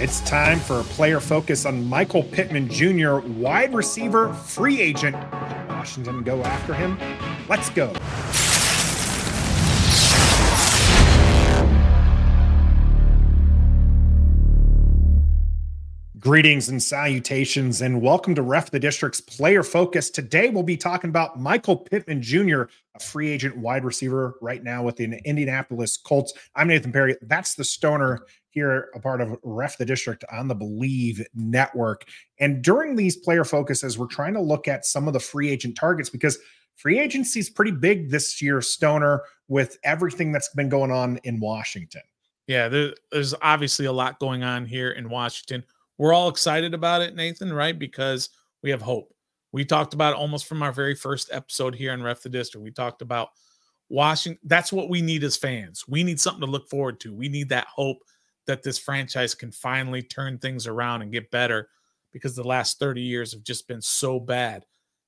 It's time for a player focus on Michael Pittman Jr., wide receiver, free agent. Washington go after him. Let's go. Greetings and salutations, and welcome to Ref the District's Player Focus. Today, we'll be talking about Michael Pittman Jr., a free agent wide receiver right now with the Indianapolis Colts. I'm Nathan Perry. That's the Stoner here, a part of Ref the District on the Bleav Network. And during these player focuses, we're trying to look at some of the free agent targets because free agency is pretty big this year, Stoner, with everything that's been going on in Washington. Yeah, there's obviously a lot going on here in Washington we're all excited about it, Nathan, right? Because we have hope. We talked about almost from our very first episode here on Ref the District. We talked about Washington. That's what we need as fans. We need something to look forward to. We need that hope that this franchise can finally turn things around and get better because the last 30 years have just been so bad.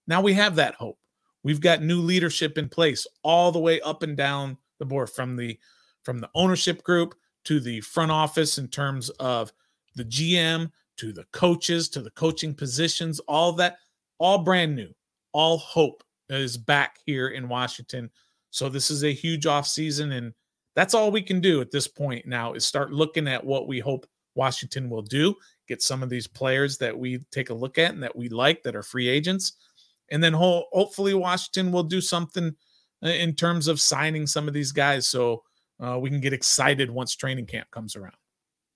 Now we have that hope. We've got new leadership in place all the way up and down the board from the from the ownership group to the front office in terms of the GM to the coaches to the coaching positions, all that, all brand new. All hope is back here in Washington. So this is a huge offseason, and that's all we can do at this point now is start looking at what we hope Washington will do, get some of these players that we take a look at and that we like that are free agents. And then ho- hopefully Washington will do something uh, in terms of signing some of these guys so uh, we can get excited once training camp comes around.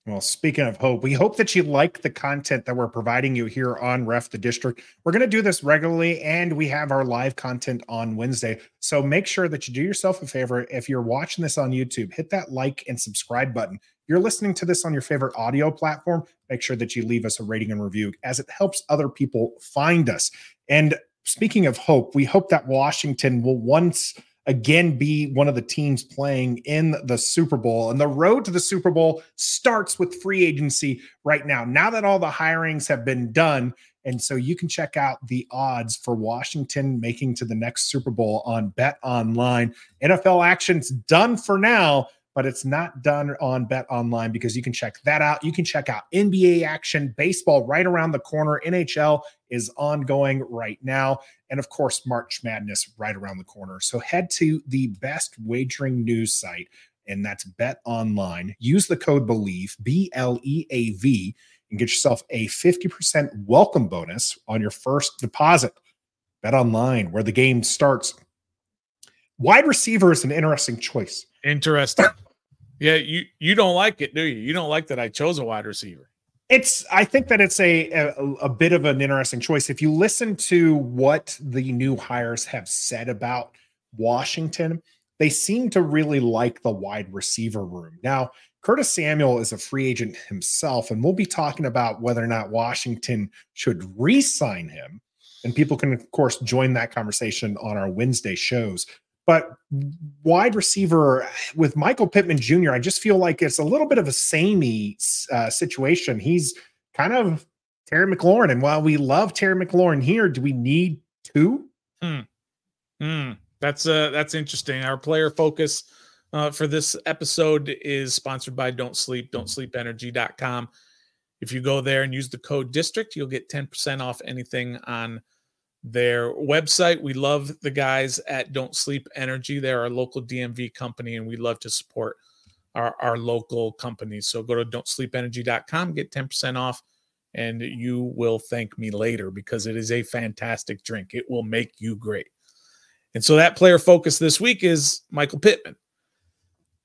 Well, speaking of hope, we hope that you like the content that we're providing you here on Ref the District. We're going to do this regularly, and we have our live content on Wednesday. So make sure that you do yourself a favor. If you're watching this on YouTube, hit that like and subscribe button. If you're listening to this on your favorite audio platform, make sure that you leave us a rating and review as it helps other people find us. And speaking of hope, we hope that Washington will once again be one of the teams playing in the Super Bowl. And the road to the Super Bowl starts with free agency right now. Now that all the hirings have been done, and so you can check out the odds for Washington making to the next Super Bowl on Bet Online. NFL action's done for now, but it's not done on Bet Online because you can check that out. You can check out NBA action, baseball right around the corner. NHL is ongoing right now. And of course, March Madness right around the corner. So head to the best wagering news site, and that's Bet Online. Use the code BELIEVE, B L E A V, and get yourself a 50% welcome bonus on your first deposit. Bet Online, where the game starts. Wide receiver is an interesting choice. Interesting. Yeah, you you don't like it, do you? You don't like that I chose a wide receiver. It's I think that it's a, a, a bit of an interesting choice. If you listen to what the new hires have said about Washington, they seem to really like the wide receiver room. Now, Curtis Samuel is a free agent himself, and we'll be talking about whether or not Washington should re-sign him. And people can, of course, join that conversation on our Wednesday shows. But wide receiver with Michael Pittman Jr., I just feel like it's a little bit of a samey uh, situation. He's kind of Terry McLaurin. And while we love Terry McLaurin here, do we need two? Hmm. Hmm. That's uh that's interesting. Our player focus uh, for this episode is sponsored by Don't Sleep, Don't Sleep Energy.com. If you go there and use the code district, you'll get 10% off anything on their website. We love the guys at Don't Sleep Energy. They're our local DMV company, and we love to support our, our local companies. So go to don'tsleepenergy.com, get 10% off, and you will thank me later because it is a fantastic drink. It will make you great. And so that player focus this week is Michael Pittman.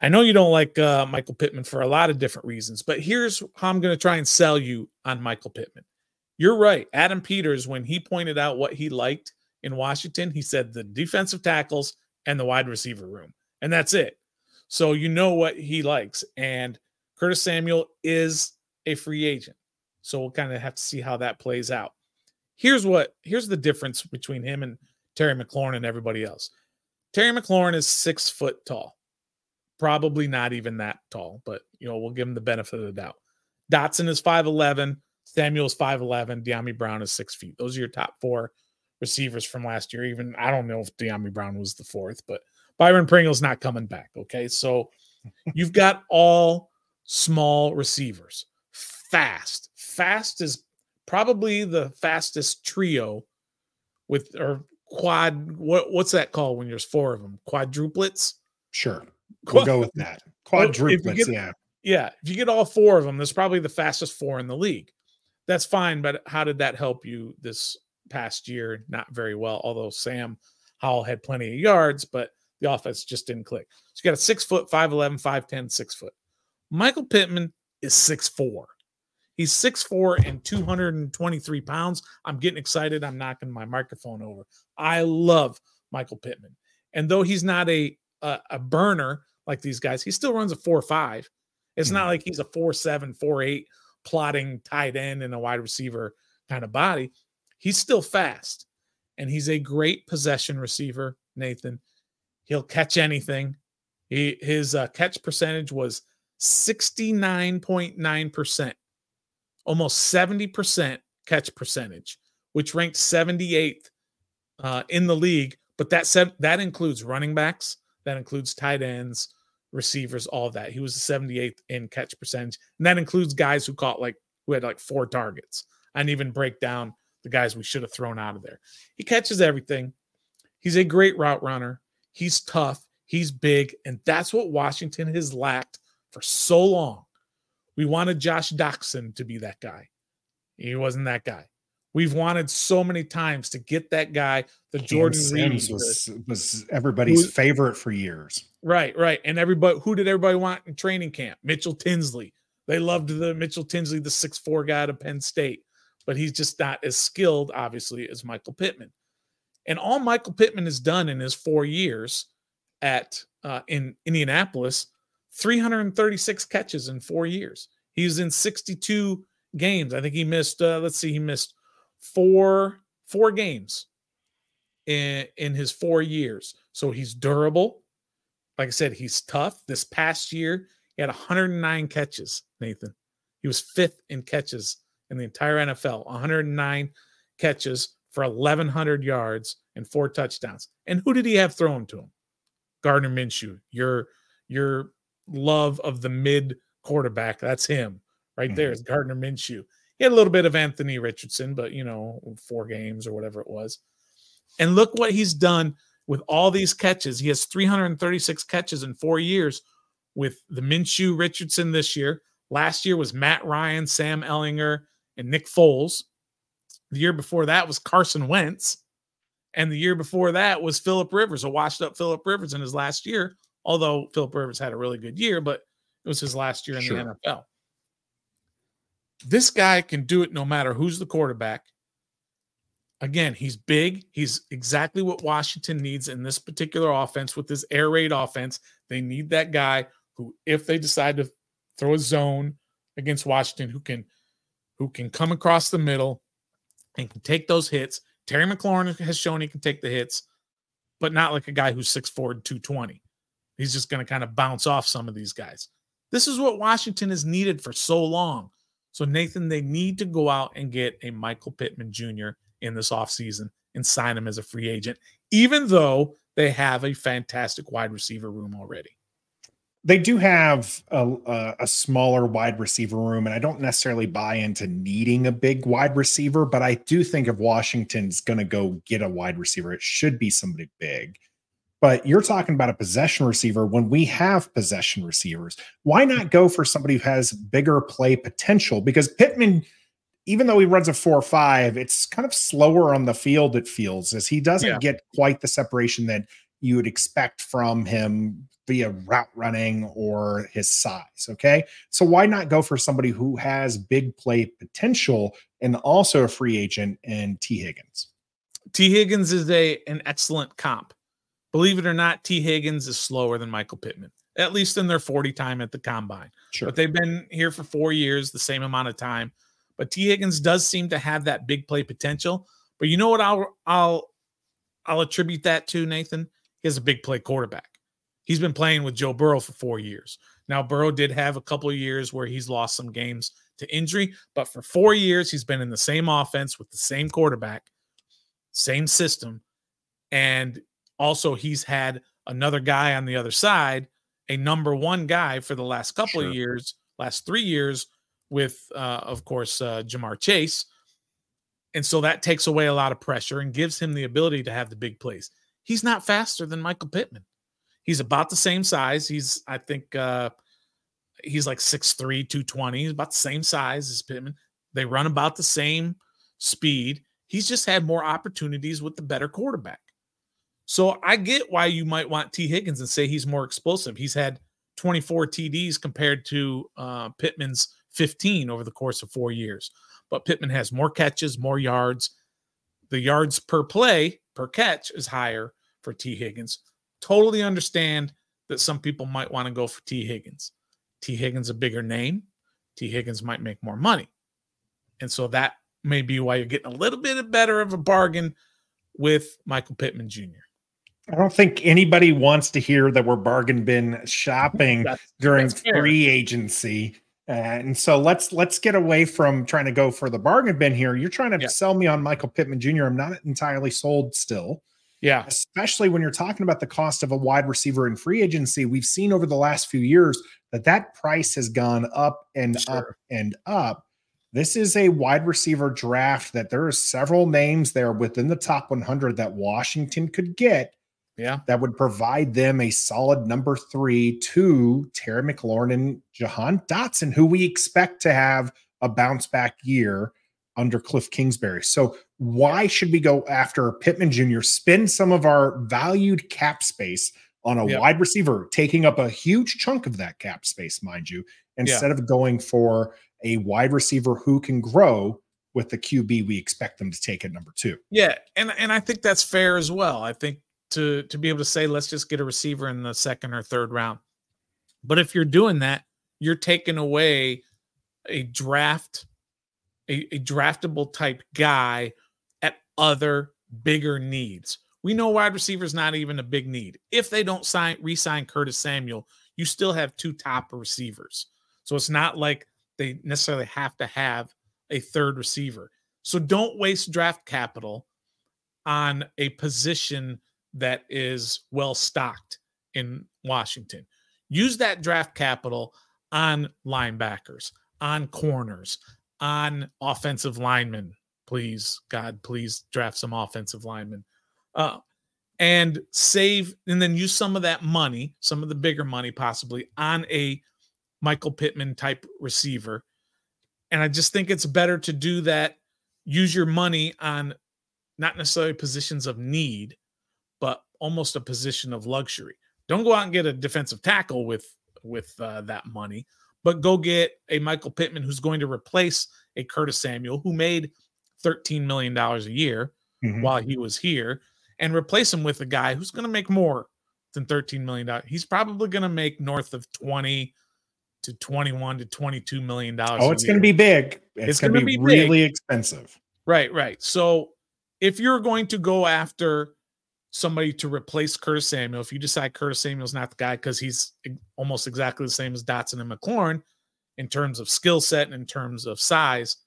I know you don't like uh, Michael Pittman for a lot of different reasons, but here's how I'm going to try and sell you on Michael Pittman. You're right. Adam Peters, when he pointed out what he liked in Washington, he said the defensive tackles and the wide receiver room. And that's it. So you know what he likes. And Curtis Samuel is a free agent. So we'll kind of have to see how that plays out. Here's what here's the difference between him and Terry McLaurin and everybody else. Terry McLaurin is six foot tall. Probably not even that tall, but you know, we'll give him the benefit of the doubt. Dotson is 5'11. Samuel's 5'11. Dyami Brown is six feet. Those are your top four receivers from last year. Even I don't know if Dyami Brown was the fourth, but Byron Pringle's not coming back. Okay. So you've got all small receivers, fast. Fast is probably the fastest trio with or quad what what's that called when there's four of them? Quadruplets? Sure. We'll go with that. Quadruplets, get, yeah. Yeah, if you get all four of them, that's probably the fastest four in the league. That's fine, but how did that help you this past year? Not very well, although Sam Howell had plenty of yards, but the offense just didn't click. So you got a six foot, 5'11, 5'10, six foot. Michael Pittman is six four. He's six four and 223 pounds. I'm getting excited. I'm knocking my microphone over. I love Michael Pittman. And though he's not a a, a burner like these guys, he still runs a four five. It's not hmm. like he's a four seven, four eight plotting tight end and a wide receiver kind of body. He's still fast. And he's a great possession receiver, Nathan. He'll catch anything. He his uh, catch percentage was 69.9%, almost 70% catch percentage, which ranked 78th uh, in the league. But that said, that includes running backs, that includes tight ends, receivers, all of that. He was the 78th in catch percentage, and that includes guys who caught like who had like four targets. I didn't even break down the guys we should have thrown out of there. He catches everything. He's a great route runner. He's tough. He's big, and that's what Washington has lacked for so long. We wanted Josh Doctson to be that guy. He wasn't that guy. We've wanted so many times to get that guy, the Jordan Reed was was everybody's who, favorite for years. Right, right. And everybody who did everybody want in training camp? Mitchell Tinsley. They loved the Mitchell Tinsley, the six four guy to Penn State, but he's just not as skilled, obviously, as Michael Pittman. And all Michael Pittman has done in his four years at uh, in Indianapolis 336 catches in four years. He's in 62 games. I think he missed, uh, let's see, he missed four four games in in his four years. So he's durable. Like I said, he's tough. This past year, he had 109 catches, Nathan. He was fifth in catches in the entire NFL. 109 catches for 1,100 yards and four touchdowns. And who did he have thrown to him? Gardner Minshew, your your love of the mid quarterback. That's him right there. Mm-hmm. Is Gardner Minshew. He had a little bit of Anthony Richardson, but you know, four games or whatever it was. And look what he's done with all these catches. He has 336 catches in four years with the Minshew Richardson this year. Last year was Matt Ryan, Sam Ehlinger, and Nick Foles. The year before that was Carson Wentz. And the year before that was Philip Rivers, a washed up Philip Rivers in his last year although Philip Rivers had a really good year, but it was his last year in sure. the NFL. This guy can do it no matter who's the quarterback. Again, he's big. He's exactly what Washington needs in this particular offense with this air raid offense. They need that guy who, if they decide to throw a zone against Washington, who can who can come across the middle and can take those hits. Terry McLaurin has shown he can take the hits, but not like a guy who's 6'4 and 220. He's just going to kind of bounce off some of these guys. This is what Washington has needed for so long. So, Nathan, they need to go out and get a Michael Pittman Jr. in this offseason and sign him as a free agent, even though they have a fantastic wide receiver room already. They do have a, a, smaller wide receiver room, and I don't necessarily buy into needing a big wide receiver, but I do think if Washington's going to go get a wide receiver, it should be somebody big. But you're talking about a possession receiver when we have possession receivers. Why not go for somebody who has bigger play potential? Because Pittman, even though he runs a 4 5, it's kind of slower on the field, it feels, as he doesn't yeah. get quite the separation that you would expect from him via route running or his size. Okay. So why not go for somebody who has big play potential and also a free agent and Tee Higgins? Tee Higgins is a an excellent comp. Believe it or not, Tee Higgins is slower than Michael Pittman, at least in their 40 time at the combine. Sure. But they've been here for four years, the same amount of time. But Tee Higgins does seem to have that big play potential. But you know what I'll I'll I'll attribute that to, Nathan? He has a big play quarterback. He's been playing with Joe Burrow for four years. Now, Burrow did have a couple of years where he's lost some games to injury, but for four years, he's been in the same offense with the same quarterback, same system. And also, he's had another guy on the other side, a number one guy for the last couple sure. of years, last three years, with, uh, of course, uh, Ja'Marr Chase. And so that takes away a lot of pressure and gives him the ability to have the big plays. He's not faster than Michael Pittman. He's about the same size. He's, I think, uh, he's like 6'3, 220. He's about the same size as Pittman. They run about the same speed. He's just had more opportunities with the better quarterback. So I get why you might want Tee Higgins and say he's more explosive. He's had 24 TDs compared to uh, Pittman's 15 over the course of four years. But Pittman has more catches, more yards. The yards per play, per catch is higher for Tee Higgins. Totally understand that some people might want to go for Tee Higgins. Tee Higgins a bigger name. Tee Higgins might make more money. And so that may be why you're getting a little bit better of a bargain with Michael Pittman Jr. I don't think anybody wants to hear that we're bargain bin shopping that's, during that's free agency. Uh, and so let's let's get away from trying to go for the bargain bin here. You're trying to yeah. sell me on Michael Pittman Jr. I'm not entirely sold still. Yeah. Especially when you're talking about the cost of a wide receiver in free agency. We've seen over the last few years that that price has gone up and sure. up and up. This is a wide receiver draft that there are several names there within the top 100 that Washington could get yeah. That would provide them a solid number three to Terry McLaurin and Jahan Dotson, who we expect to have a bounce back year under Cliff Kingsbury. So why should we go after Pittman Jr., spend some of our valued cap space on a wide receiver, taking up a huge chunk of that cap space, mind you, instead yeah. of going for a wide receiver who can grow with the QB we expect them to take at number two. Yeah, and and I think that's fair as well. I think to to be able to say let's just get a receiver in the second or third round. But if you're doing that, you're taking away a draft a, a draftable type guy at other bigger needs. We know wide receiver is not even a big need. If they don't sign re-sign Curtis Samuel, you still have two top receivers. So it's not like they necessarily have to have a third receiver. So don't waste draft capital on a position that is well stocked in Washington. Use that draft capital on linebackers, on corners, on offensive linemen. Please, God, please draft some offensive linemen. Uh, and save, and then use some of that money, some of the bigger money possibly, on a Michael Pittman type receiver. And I just think it's better to do that. Use your money on not necessarily positions of need, almost a position of luxury. Don't go out and get a defensive tackle with with uh, that money, but go get a Michael Pittman who's going to replace a Curtis Samuel who made 13 million dollars a year mm-hmm. while he was here and replace him with a guy who's going to make more than 13 million dollars. He's probably going to make north of 20 to 21 to 22 million dollars. Oh, it's going to be big. It's, it's going to be, be really expensive. Right, right. So if you're going to go after somebody to replace Curtis Samuel, if you decide Curtis Samuel's not the guy because he's almost exactly the same as Dotson and McLaurin in terms of skill set and in terms of size,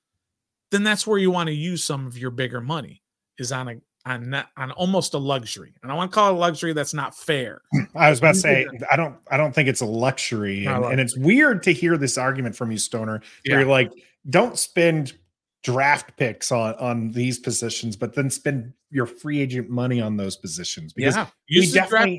then that's where you want to use some of your bigger money is on a on on almost a luxury. And I want to call it a luxury that's not fair. I was about to say I don't I don't think it's a luxury. And, and, it's weird to hear this argument from you, Stoner, where yeah. you're like, don't spend draft picks on on these positions, but then spend your free agent money on those positions because yeah. use the draft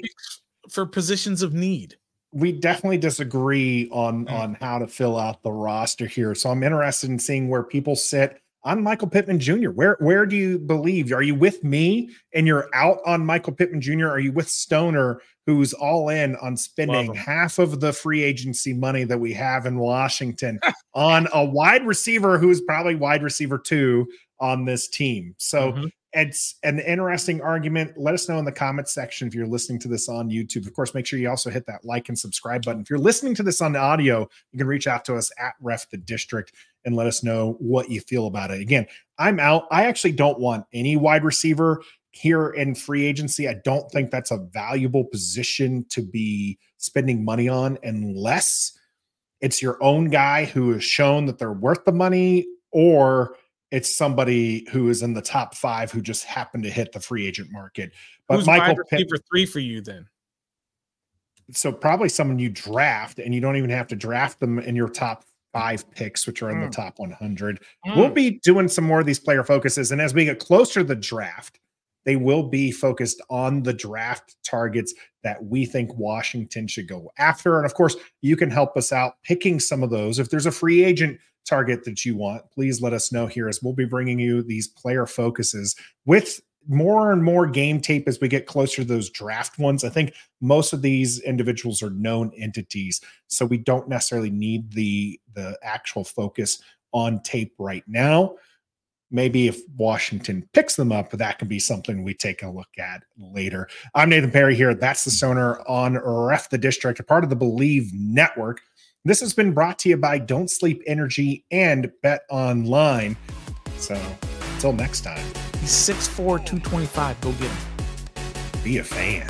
for positions of need. We definitely disagree on mm. on how to fill out the roster here. So I'm interested in seeing where people sit on Michael Pittman Jr. Where where do you believe? Are you with me and you're out on Michael Pittman Jr.? Are you with Stoner, who's all in on spending half of the free agency money that we have in Washington on a wide receiver who's probably wide receiver two on this team? So mm-hmm it's an interesting argument. Let us know in the comments section if you're listening to this on YouTube. Of course, make sure you also hit that like and subscribe button. If you're listening to this on audio, you can reach out to us at Ref the District and let us know what you feel about it. Again, I'm out. I actually don't want any wide receiver here in free agency. I don't think that's a valuable position to be spending money on unless it's your own guy who has shown that they're worth the money or it's somebody who is in the top five who just happened to hit the free agent market. But Who's Michael Pitt, for three for you then. So probably someone you draft, and you don't even have to draft them in your top five picks, which are in Mm. the top 100. We'll be doing some more of these player focuses. And as we get closer to the draft, they will be focused on the draft targets that we think Washington should go after. And of course, you can help us out picking some of those. If there's a free agent target that you want, please let us know here as we'll be bringing you these player focuses with more and more game tape as we get closer to those draft ones. I think most of these individuals are known entities, so we don't necessarily need the the actual focus on tape right now. Maybe if Washington picks them up, that can be something we take a look at later. I'm Nathan Perry here. That's the Stoner on Ref the District, a part of the Bleav Network. This has been brought to you by Don't Sleep Energy and Bet Online. So until next time, He's 6'4, 225. Go get him. be a fan.